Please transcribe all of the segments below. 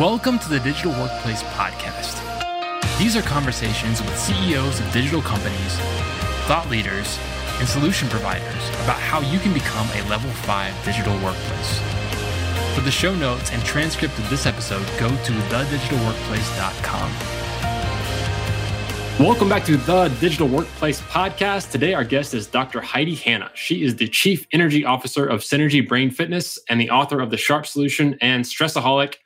Welcome to the Digital Workplace Podcast. These are conversations with CEOs of digital companies, thought leaders, and solution providers about how you can become a level 5 digital workplace. For the show notes and transcript of this episode, go to thedigitalworkplace.com. Welcome back to the Digital Workplace Podcast. Today, our guest is Dr. Heidi Hanna. She is the Chief Energy Officer of Synergy Brain Fitness and the author of The Sharp Solution and Stressaholic.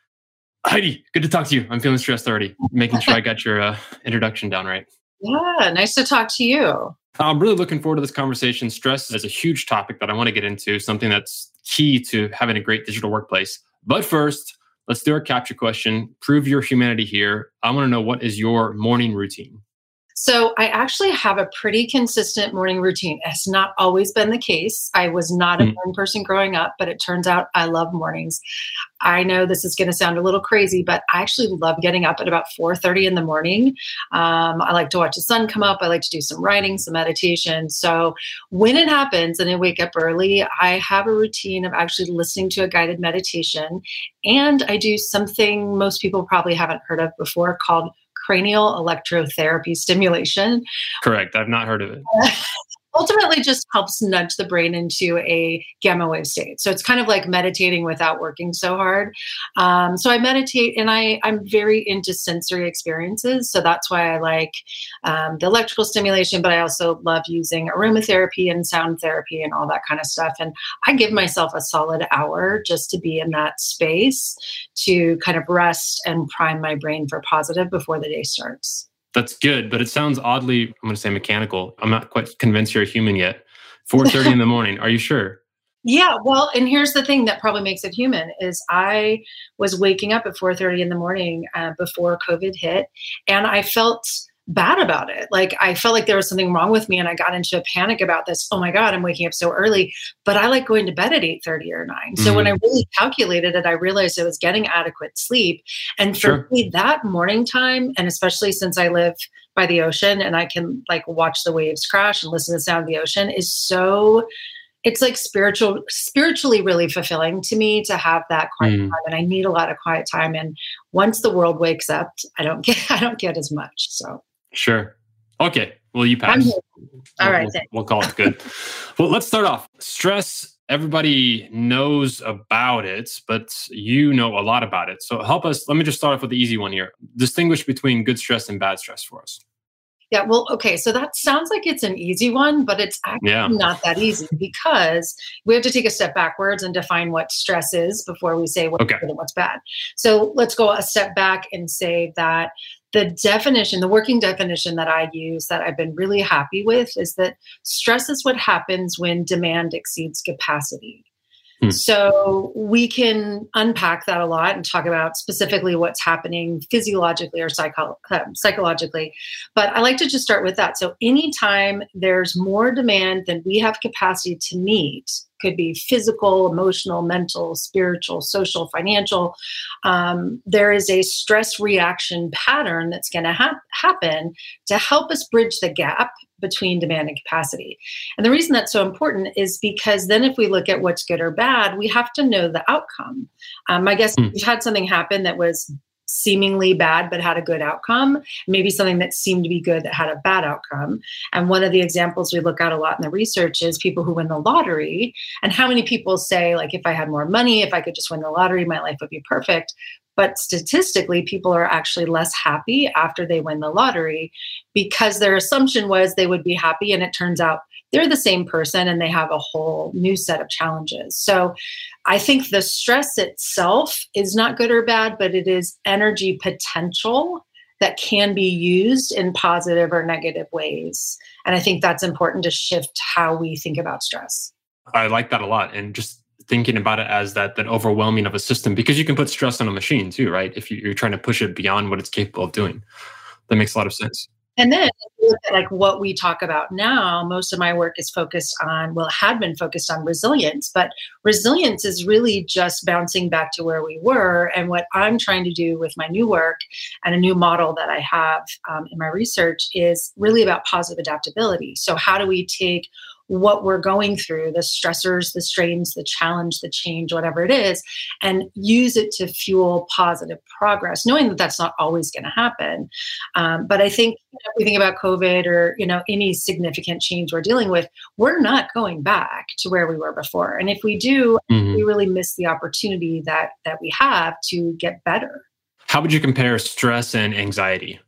Heidi, good to talk to you. I'm feeling stressed already, making sure I got your uh, introduction down right. Yeah, nice to talk to you. I'm really looking forward to this conversation. Stress is a huge topic that I want to get into, something that's key to having a great digital workplace. But first, let's do our CAPTCHA question. Prove your humanity here. I want to know what is your morning routine? So I actually have a pretty consistent morning routine. It's not always been the case. I was not a mm. morning person growing up, but it turns out I love mornings. I know this is going to sound a little crazy, but I actually love getting up at about 4:30 in the morning. Um, I like to watch the sun come up. I like to do some writing, some meditation. So when it happens and I wake up early, I have a routine of actually listening to a guided meditation, and I do something most people probably haven't heard of before called cranial electrotherapy stimulation. Correct. I've not heard of it. ultimately just helps nudge the brain into a gamma wave state. So it's kind of like meditating without working so hard. Um, so I meditate and I, I'm very into sensory experiences. So that's why I like um, the electrical stimulation, but I also love using aromatherapy and sound therapy and all that kind of stuff. And I give myself a solid hour just to be in that space to kind of rest and prime my brain for positive before the day starts. That's good, but it sounds oddly, I'm going to say mechanical. I'm not quite convinced you're a human yet. 4:30 in the morning. Are you sure? Yeah, well, and here's the thing that probably makes it human is I was waking up at 4:30 in the morning uh, before COVID hit, and I felt bad about it. Like I felt like there was something wrong with me and I got into a panic about this. Oh my God, I'm waking up so early. But I like going to bed at 8 30 or 9. Mm-hmm. So when I mm-hmm. really calculated it, I realized I was getting adequate sleep. And for sure. me, that morning time, and especially since I live by the ocean and I can like watch the waves crash and listen to the sound of the ocean is so it's like spiritual spiritually really fulfilling to me to have that quiet mm. time and i need a lot of quiet time and once the world wakes up i don't get i don't get as much so Sure. Okay. Well, you pass. All right. We'll, we'll call it good. well, let's start off. Stress. Everybody knows about it, but you know a lot about it. So help us. Let me just start off with the easy one here. Distinguish between good stress and bad stress for us. Yeah, well, okay. So that sounds like it's an easy one, but it's actually yeah. not that easy because we have to take a step backwards and define what stress is before we say what's okay. good and what's bad. So let's go a step back and say that the definition, the working definition that I use that I've been really happy with is that stress is what happens when demand exceeds capacity. Hmm. So we can unpack that a lot and talk about specifically what's happening physiologically or psycho- uh, psychologically. But I like to just start with that. So anytime there's more demand than we have capacity to meet, could be physical, emotional, mental, spiritual, social, financial. Um, there is a stress reaction pattern that's going to ha- happen to help us bridge the gap between demand and capacity. And the reason that's so important is because then if we look at what's good or bad, we have to know the outcome. Um, I guess mm. we've had something happen that was seemingly bad but had a good outcome, maybe something that seemed to be good that had a bad outcome. And one of the examples we look at a lot in the research is people who win the lottery and how many people say like if I had more money, if I could just win the lottery, my life would be perfect. But statistically, people are actually less happy after they win the lottery because their assumption was they would be happy. And it turns out they're the same person and they have a whole new set of challenges. So I think the stress itself is not good or bad, but it is energy potential that can be used in positive or negative ways. And I think that's important to shift how we think about stress. I like that a lot. And just thinking about it as that that overwhelming of a system because you can put stress on a machine too, right? If you're trying to push it beyond what it's capable of doing. That makes a lot of sense. And then like what we talk about now, most of my work is focused on, well, had been focused on resilience, but resilience is really just bouncing back to where we were. And what I'm trying to do with my new work and a new model that I have um, in my research is really about positive adaptability. So, how do we take what we're going through the stressors, the strains, the challenge, the change, whatever it is, and use it to fuel positive progress, knowing that that's not always going to happen. Um, but I think you know, if we think about COVID or you know any significant change we're dealing with, we're not going back to where we were before. And if we do, mm-hmm. we really miss the opportunity that that we have to get better. How would you compare stress and anxiety?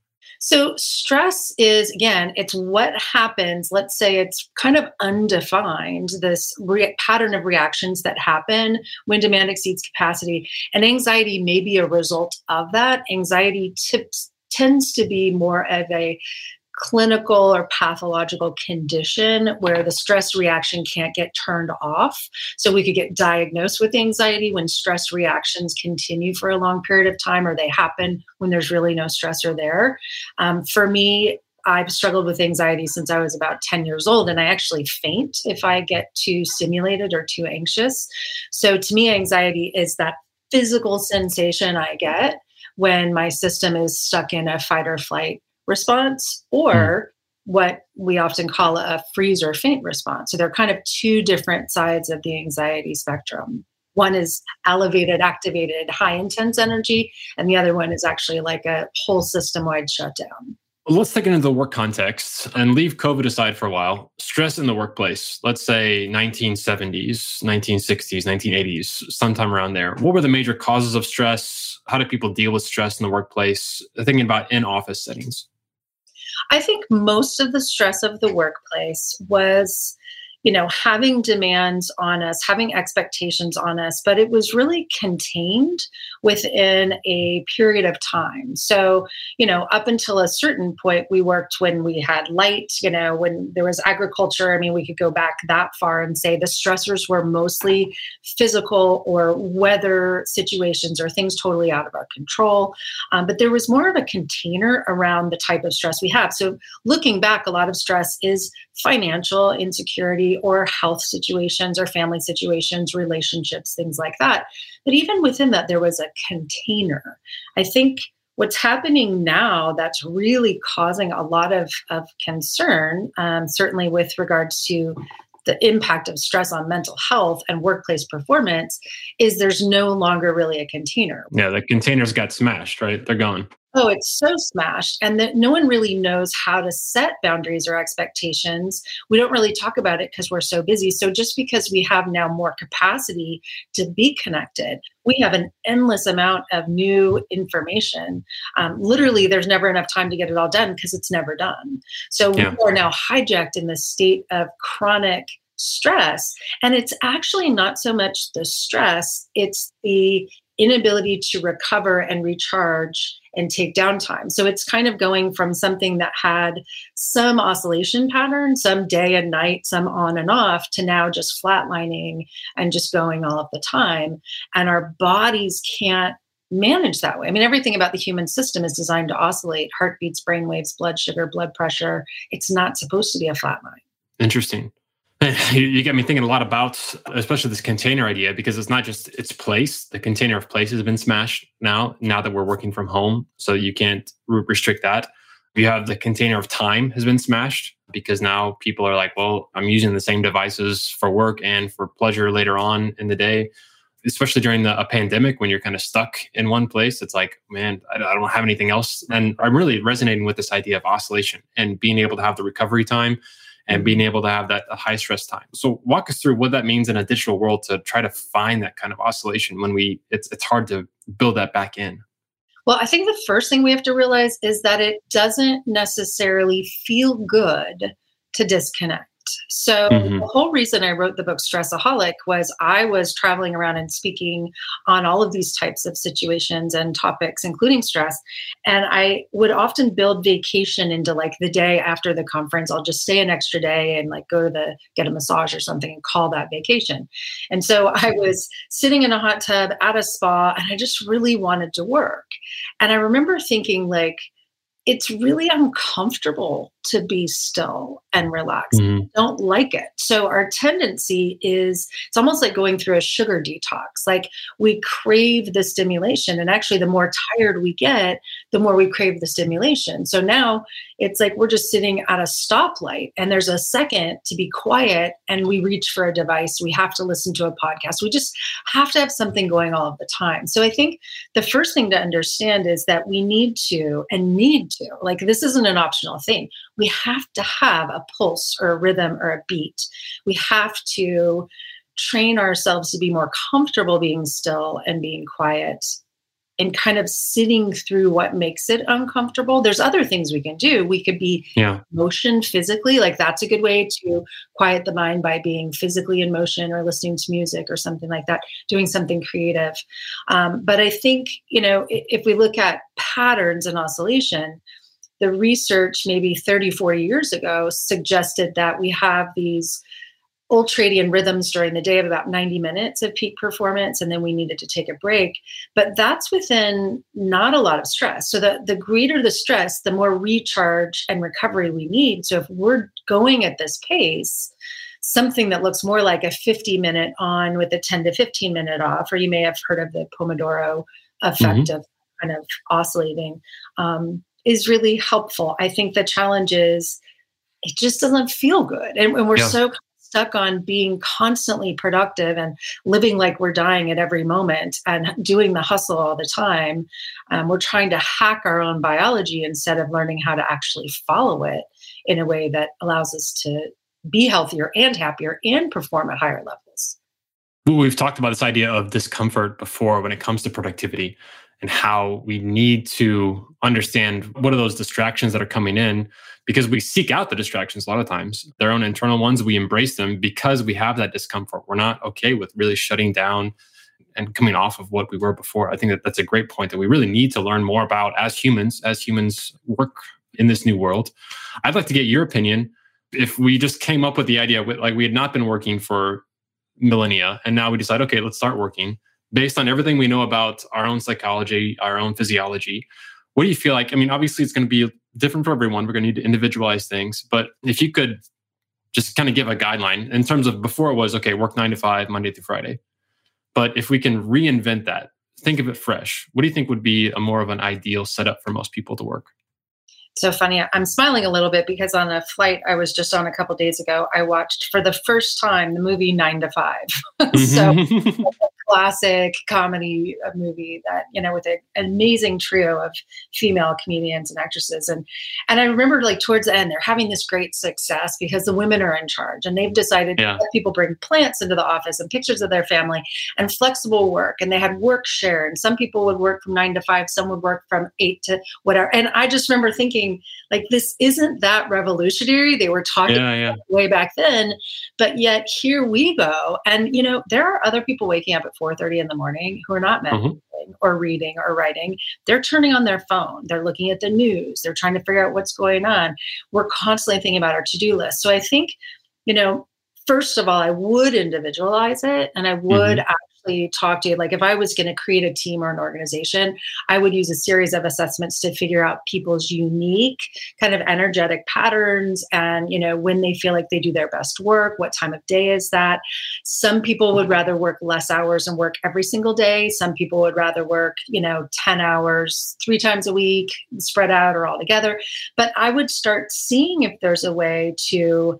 So, stress is again, it's what happens. Let's say it's kind of undefined, this re- pattern of reactions that happen when demand exceeds capacity. And anxiety may be a result of that. Anxiety tips, tends to be more of a clinical or pathological condition where the stress reaction can't get turned off. So we could get diagnosed with anxiety when stress reactions continue for a long period of time or they happen when there's really no stressor there. Um, for me, I've struggled with anxiety since I was about 10 years old, and I actually faint if I get too stimulated or too anxious. So, to me, anxiety is that physical sensation I get when my system is stuck in a fight or flight response or mm. what we often call a freeze or faint response. So they're kind of two different sides of the anxiety spectrum. One is elevated, activated, high intense energy, and the other one is actually like a whole system wide shutdown. Let's take it into the work context and leave COVID aside for a while. Stress in the workplace, let's say 1970s, 1960s, 1980s, sometime around there. What were the major causes of stress? How do people deal with stress in the workplace? Thinking about in office settings. I think most of the stress of the workplace was you know, having demands on us, having expectations on us, but it was really contained within a period of time. So, you know, up until a certain point, we worked when we had light, you know, when there was agriculture. I mean, we could go back that far and say the stressors were mostly physical or weather situations or things totally out of our control. Um, but there was more of a container around the type of stress we have. So, looking back, a lot of stress is financial insecurity or health situations or family situations, relationships, things like that. But even within that, there was a container. I think what's happening now that's really causing a lot of, of concern, um, certainly with regards to the impact of stress on mental health and workplace performance is there's no longer really a container. Yeah, the containers got smashed, right? They're gone. Oh, it's so smashed. And that no one really knows how to set boundaries or expectations. We don't really talk about it because we're so busy. So just because we have now more capacity to be connected, we have an endless amount of new information. Um, literally, there's never enough time to get it all done because it's never done. So yeah. we are now hijacked in this state of chronic stress. And it's actually not so much the stress, it's the inability to recover and recharge and take downtime. So it's kind of going from something that had some oscillation pattern, some day and night, some on and off, to now just flatlining and just going all of the time. And our bodies can't manage that way. I mean, everything about the human system is designed to oscillate heartbeats, brain waves, blood sugar, blood pressure. It's not supposed to be a flat line. Interesting. you get me thinking a lot about especially this container idea because it's not just its place. The container of place has been smashed now now that we're working from home. So you can't restrict that. You have the container of time has been smashed because now people are like well i'm using the same devices for work and for pleasure later on in the day. Especially during the, a pandemic when you're kind of stuck in one place it's like man I, I don't have anything else. And i'm really resonating with this idea of oscillation and being able to have the recovery time and being able to have that high stress time. So walk us through what that means in a digital world to try to find that kind of oscillation when we it's it's hard to build that back in. Well, I think the first thing we have to realize is that it doesn't necessarily feel good to disconnect. So mm-hmm. the whole reason I wrote the book Stressaholic was I was traveling around and speaking on all of these types of situations and topics, including stress. And I would often build vacation into like the day after the conference. I'll just stay an extra day and like go to the get a massage or something and call that vacation. And so I was sitting in a hot tub at a spa and I just really wanted to work. And I remember thinking like, it's really uncomfortable to be still and relax. Mm-hmm. Don't like it. So our tendency is it's almost like going through a sugar detox. Like we crave the stimulation. And actually, the more tired we get, the more we crave the stimulation. So now it's like we're just sitting at a stoplight and there's a second to be quiet and we reach for a device. We have to listen to a podcast. We just have to have something going all of the time. So I think the first thing to understand is that we need to and need to, like, this isn't an optional thing we have to have a pulse or a rhythm or a beat. We have to train ourselves to be more comfortable being still and being quiet and kind of sitting through what makes it uncomfortable. There's other things we can do. We could be yeah. motion physically, like that's a good way to quiet the mind by being physically in motion or listening to music or something like that, doing something creative. Um, but I think, you know, if we look at patterns and oscillation, the research maybe 30, 40 years ago suggested that we have these ultradian rhythms during the day of about 90 minutes of peak performance and then we needed to take a break. But that's within not a lot of stress. So the, the greater the stress the more recharge and recovery we need. So if we're going at this pace something that looks more like a 50 minute on with a 10 to 15 minute off or you may have heard of the pomodoro effect mm-hmm. of kind of oscillating um, is really helpful. I think the challenge is it just doesn't feel good. And, and we're yeah. so stuck on being constantly productive and living like we're dying at every moment and doing the hustle all the time. Um, we're trying to hack our own biology instead of learning how to actually follow it in a way that allows us to be healthier and happier and perform at higher levels. We've talked about this idea of discomfort before when it comes to productivity and how we need to understand what are those distractions that are coming in because we seek out the distractions a lot of times. Their own internal ones we embrace them because we have that discomfort. We're not okay with really shutting down and coming off of what we were before. I think that that's a great point that we really need to learn more about as humans as humans work in this new world. I'd like to get your opinion. If we just came up with the idea like we had not been working for millennia and now we decide okay let's start working based on everything we know about our own psychology, our own physiology, what do you feel like? I mean, obviously, it's going to be different for everyone. We're going to need to individualize things. But if you could just kind of give a guideline in terms of before it was, okay, work nine to five, Monday through Friday. But if we can reinvent that, think of it fresh, what do you think would be a more of an ideal setup for most people to work? so funny. I'm smiling a little bit because on a flight I was just on a couple days ago, I watched for the first time the movie Nine to Five. so classic comedy uh, movie that you know with an amazing trio of female comedians and actresses. And and i remember like towards the end they're having this great success because the women are in charge and they've decided yeah. people bring plants into the office and pictures of their family and flexible work. And they had work share and some people would work from nine to five some would work from eight to whatever. And i just remember thinking like this isn't that revolutionary. They were talking yeah, yeah. way back then but yet here we go. And you know there are other people waking up at 4.30 in the morning who are not mm-hmm. meditating mm-hmm. or reading or writing they're turning on their phone they're looking at the news they're trying to figure out what's going on we're constantly thinking about our to-do list so i think you know first of all i would individualize it and i would mm-hmm actually talk to you. Like if I was going to create a team or an organization, I would use a series of assessments to figure out people's unique kind of energetic patterns and, you know, when they feel like they do their best work, what time of day is that. Some people would rather work less hours and work every single day. Some people would rather work, you know, 10 hours three times a week, spread out or all together. But I would start seeing if there's a way to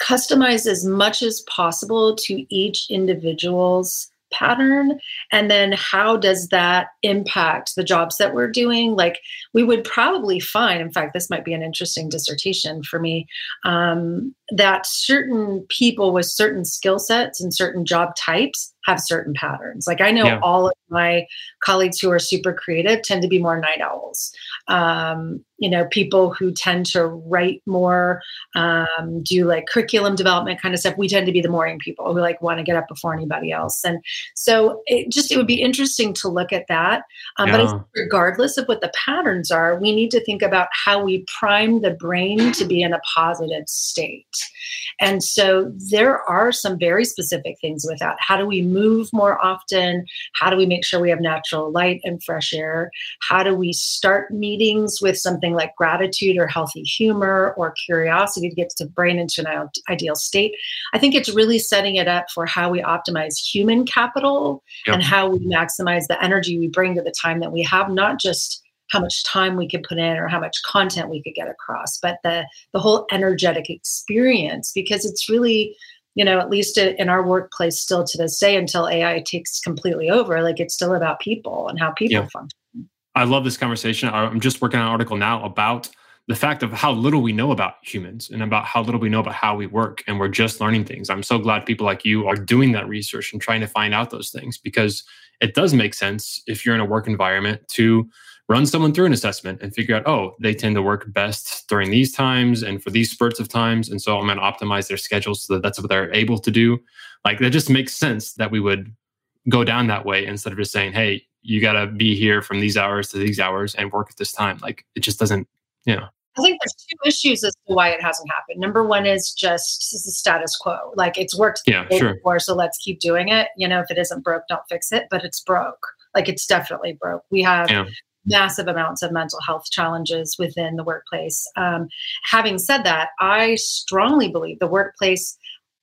customize as much as possible to each individual's pattern and then how does that impact the jobs that we're doing like we would probably find in fact this might be an interesting dissertation for me um, that certain people with certain skill sets and certain job types have certain patterns. Like I know yeah. all of my colleagues who are super creative tend to be more night owls. Um, you know, people who tend to write more, um, do like curriculum development kind of stuff. We tend to be the morning people who like want to get up before anybody else. And so it just it would be interesting to look at that. Um, yeah. But regardless of what the patterns are, we need to think about how we prime the brain to be in a positive state. And so there are some very specific things with that. How do we move more often? How do we make make sure we have natural light and fresh air? How do we start meetings with something like gratitude or healthy humor or curiosity to get the brain into an ideal state? I think it's really setting it up for how we optimize human capital yep. and how we maximize the energy we bring to the time that we have, not just how much time we could put in or how much content we could get across, but the the whole energetic experience because it's really you know at least in our workplace still to this day until ai takes completely over like it's still about people and how people yeah. function. I love this conversation. I'm just working on an article now about the fact of how little we know about humans and about how little we know about how we work and we're just learning things. I'm so glad people like you are doing that research and trying to find out those things because it does make sense if you're in a work environment to run someone through an assessment and figure out, oh, they tend to work best during these times and for these spurts of times. And so I'm going to optimize their schedule so that that's what they're able to do. Like that just makes sense that we would go down that way instead of just saying, hey, you got to be here from these hours to these hours and work at this time. Like it just doesn't, you know. I think there's two issues as to why it hasn't happened. Number one is just this is status quo. Like it's worked yeah, sure. before, so let's keep doing it. You know, if it isn't broke, don't fix it. But it's broke. Like it's definitely broke. We have yeah massive amounts of mental health challenges within the workplace. Um, having said that, I strongly believe the workplace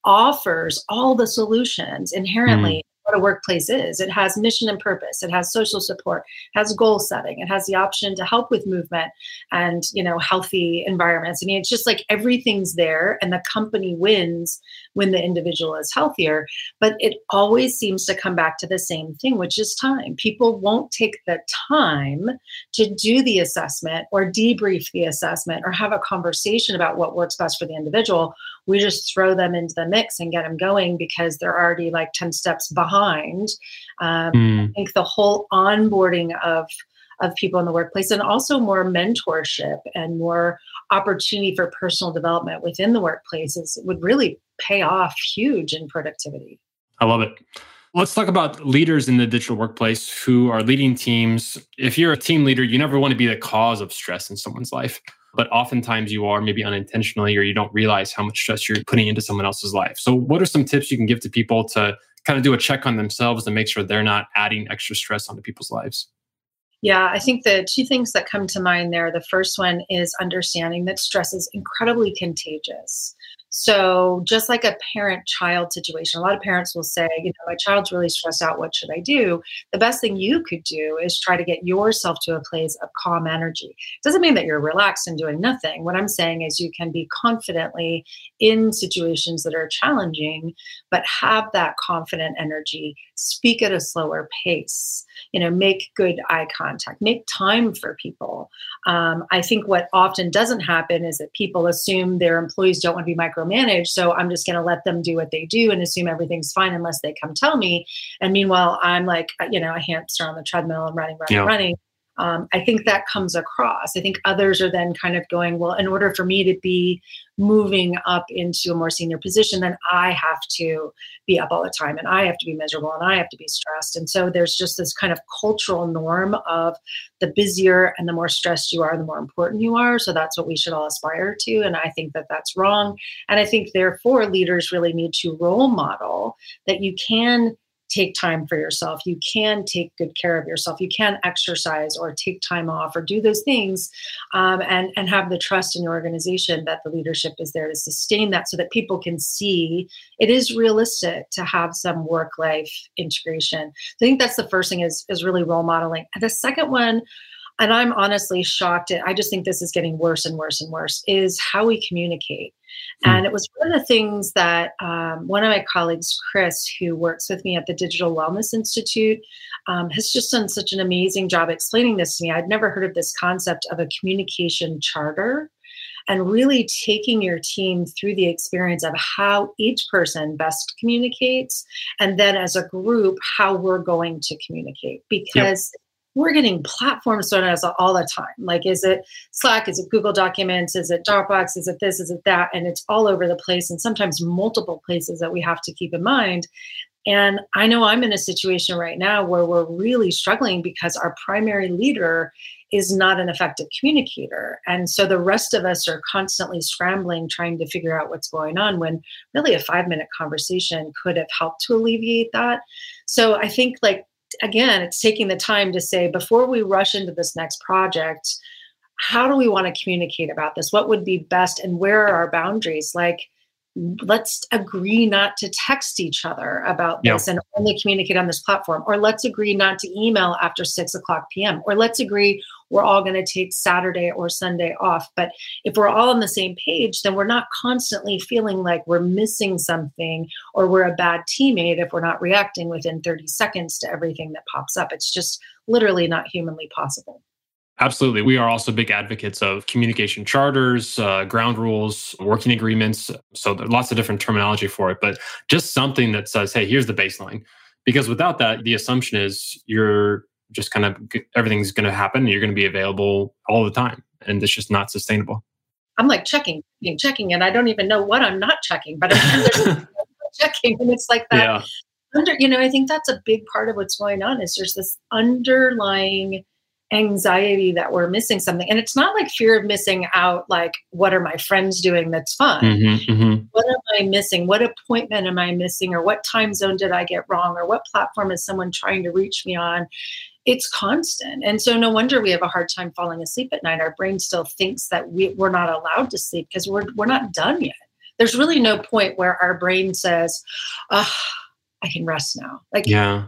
offers all the solutions inherently what a workplace is. It has mission and purpose. It has social support, has goal setting. It has the option to help with movement and you know healthy environments. I mean, it's just like everything's there, and the company wins when the individual is healthier. But it always seems to come back to the same thing, which is time. People won't take the time to do the assessment or debrief the assessment or have a conversation about what works best for the individual we just throw them into the mix and get them going because they're already like 10 steps behind um, mm. i think the whole onboarding of of people in the workplace and also more mentorship and more opportunity for personal development within the workplaces would really pay off huge in productivity i love it Let's talk about leaders in the digital workplace who are leading teams. If you're a team leader, you never want to be the cause of stress in someone's life but oftentimes you are maybe unintentionally or you don't realize how much stress you're putting into someone else's life. So, what are some tips you can give to people to kind of do a check on themselves to make sure they're not adding extra stress onto people's lives? Yeah, I think the two things that come to mind there the first one is understanding that stress is incredibly contagious. So, just like a parent child situation, a lot of parents will say, you know, my child's really stressed out. What should I do? The best thing you could do is try to get yourself to a place of calm energy. It Doesn't mean that you're relaxed and doing nothing. What I'm saying is you can be confidently in situations that are challenging, but have that confident energy, speak at a slower pace, you know, make good eye contact, make time for people. Um, I think what often doesn't happen is that people assume their employees don't want to be micro micromanage. So I'm just going to let them do what they do and assume everything's fine unless they come tell me. And meanwhile, I'm like, you know, a hamster on the treadmill and running, running, yeah. running. Um, I think that comes across. I think others are then kind of going, well, in order for me to be moving up into a more senior position, then I have to be up all the time and I have to be miserable and I have to be stressed. And so there's just this kind of cultural norm of the busier and the more stressed you are, the more important you are. So that's what we should all aspire to. And I think that that's wrong. And I think, therefore, leaders really need to role model that you can take time for yourself. You can take good care of yourself. You can exercise or take time off or do those things um, and, and have the trust in your organization that the leadership is there to sustain that so that people can see it is realistic to have some work life integration. So I think that's the first thing is, is really role modeling. And the second one, and I'm honestly shocked at, I just think this is getting worse and worse and worse, is how we communicate. Hmm. And it was one of the things that um, one of my colleagues, Chris, who works with me at the Digital Wellness Institute, um, has just done such an amazing job explaining this to me. I'd never heard of this concept of a communication charter and really taking your team through the experience of how each person best communicates and then as a group how we're going to communicate because yep we're getting platforms thrown at us all the time. Like, is it Slack? Is it Google Documents? Is it Dropbox? Is it this? Is it that? And it's all over the place and sometimes multiple places that we have to keep in mind. And I know I'm in a situation right now where we're really struggling because our primary leader is not an effective communicator. And so the rest of us are constantly scrambling, trying to figure out what's going on when really a five minute conversation could have helped to alleviate that. So I think like again, it's taking the time to say, before we rush into this next project, how do we want to communicate about this? What would be best? And where are our boundaries? Like, let's agree not to text each other about this and only communicate on this platform or let's agree not to email after 6 o'clock pm or let's agree we're all going to take saturday or sunday off but if we're all on the same page then we're not constantly feeling like we're missing something or we're a bad teammate if we're not reacting within 30 seconds to everything that pops up it's just literally not humanly possible Absolutely. We are also big advocates of communication charters, uh, ground rules, working agreements. So there's lots of different terminology for it, but just something that says, hey, here's the baseline. Because without that, the assumption is you're just kind of everything's going to happen you're going to be available all the time. And it's just not sustainable. I'm like checking, checking, and I don't even know what I'm not checking, but I'm checking. And it's like that. Yeah. Under, you know, I think that's a big part of what's going on is there's this underlying anxiety that we're missing something. And it's not like fear of missing out, like, what are my friends doing that's fun? Mm-hmm, mm-hmm. What am I missing? What appointment am I missing? Or what time zone did I get wrong? Or what platform is someone trying to reach me on? It's constant. And so, no wonder we have a hard time falling asleep at night. Our brain still thinks that we, we're not allowed to sleep because we're, we're not done yet. There's really no point where our brain says, oh, I can rest now. Like, yeah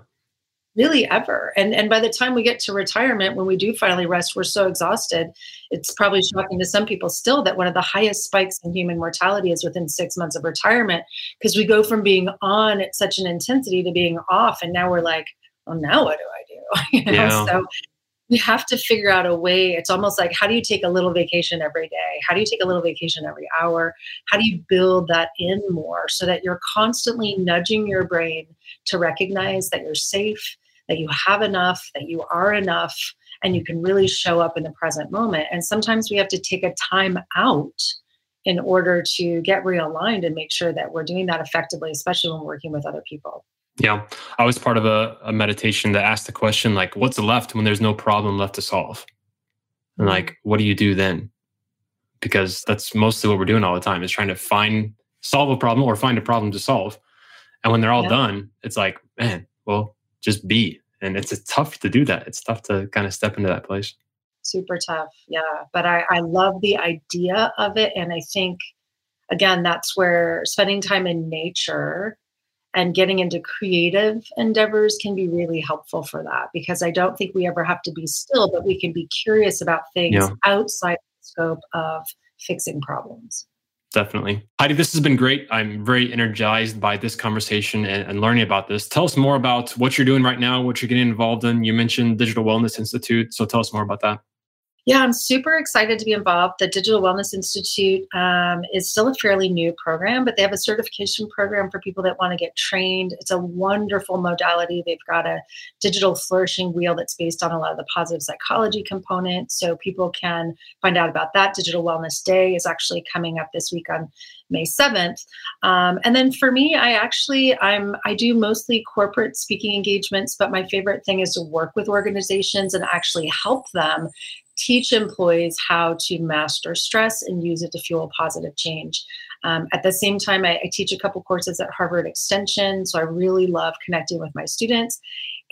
really ever. And and by the time we get to retirement, when we do finally rest, we're so exhausted. It's probably shocking to some people still that one of the highest spikes in human mortality is within six months of retirement because we go from being on at such an intensity to being off, and now we're like, well, now what do I? you know? Yeah. So we have to figure out a way. It's almost like how do you take a little vacation every day? How do you take a little vacation every hour? How do you build that in more so that you're constantly nudging your brain to recognize that you're safe, that you have enough, that you are enough, and you can really show up in the present moment. And sometimes we have to take a time out in order to get realigned and make sure that we're doing that effectively, especially when working with other people. Yeah. I was part of a, a meditation that asked the question, like, what's left when there's no problem left to solve? And mm-hmm. like, what do you do then? Because that's mostly what we're doing all the time is trying to find, solve a problem or find a problem to solve. And when they're all yeah. done, it's like, man, well, just be. And it's, it's tough to do that. It's tough to kind of step into that place. Super tough. Yeah. But I, I love the idea of it. And I think, again, that's where spending time in nature and getting into creative endeavors can be really helpful for that because I don't think we ever have to be still, but we can be curious about things yeah. outside the scope of fixing problems. Definitely. Heidi, this has been great. I'm very energized by this conversation and, and, learning about this. Tell us more about what you're doing right now, what you're getting involved in. You mentioned Digital Wellness Institute. So tell us more about that. Yeah, I'm super excited to be involved. The Digital Wellness Institute um, is still a fairly new program, but they have a certification program for people that want to get trained. It's a wonderful modality. They've got a digital flourishing wheel that's based on a lot of the positive psychology components. So people can find out about that. Digital Wellness Day is actually coming up this week on May 7th. Um, and then for me, I actually I'm I do mostly corporate speaking engagements, but my favorite thing is to work with organizations and actually help them teach employees how to master stress and use it to fuel positive change. Um, at the same time, I, I teach a couple courses at Harvard Extension, so I really love connecting with my students.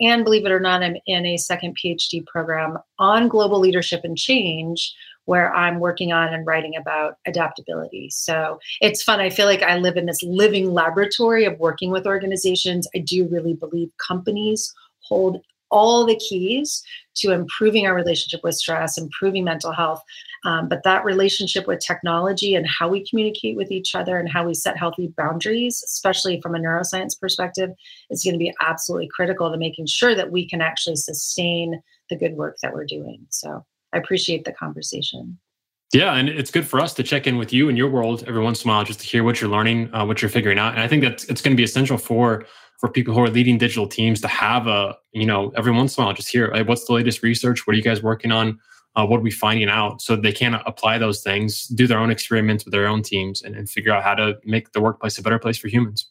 And believe it or not, I'm in a second PhD program on global leadership and change, where I'm working on and writing about adaptability. So it's fun. I feel like I live in this living laboratory of working with organizations. I do really believe companies hold all the keys to improving our relationship with stress, improving mental health. Um, but that relationship with technology and how we communicate with each other and how we set healthy boundaries, especially from a neuroscience perspective, is going to be absolutely critical to making sure that we can actually sustain the good work that we're doing. So I appreciate the conversation. Yeah, and it's good for us to check in with you and your world every once in a while, just to hear what you're learning, uh, what you're figuring out. And I think that it's going to be essential for for people who are leading digital teams to have a, you know, every once in a while, just hear, what's the latest research? What are you guys working on? Uh, what are we finding out? So they can apply those things, do their own experiments with their own teams, and, and figure out how to make the workplace a better place for humans.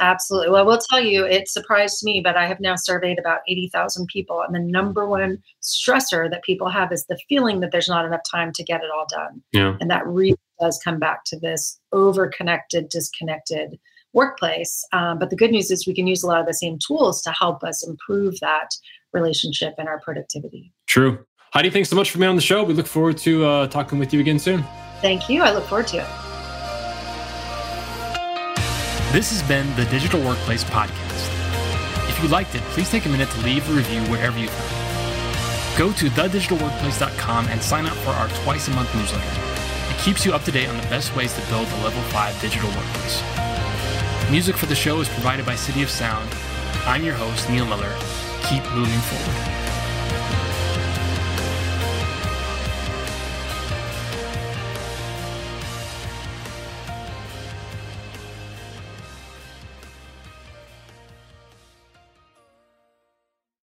Absolutely. Well, we'll tell you, it surprised me, but I have now surveyed about 80,000 people. And the number one stressor that people have is the feeling that there's not enough time to get it all done. Yeah. And that really does come back to this over connected, disconnected workplace. Um, but the good news is we can use a lot of the same tools to help us improve that relationship and our productivity. True. Heidi, thanks so much for being on the show. We look forward to uh, talking with you again soon. Thank you. I look forward to it. This has been the Digital Workplace Podcast. If you liked it, please take a minute to leave a review wherever you found Go to thedigitalworkplace.com and sign up for our twice a month newsletter. It keeps you up to date on the best ways to build a level 5 digital workplace. Music for the show is provided by City of Sound. I'm your host, Neil Miller. Keep moving forward.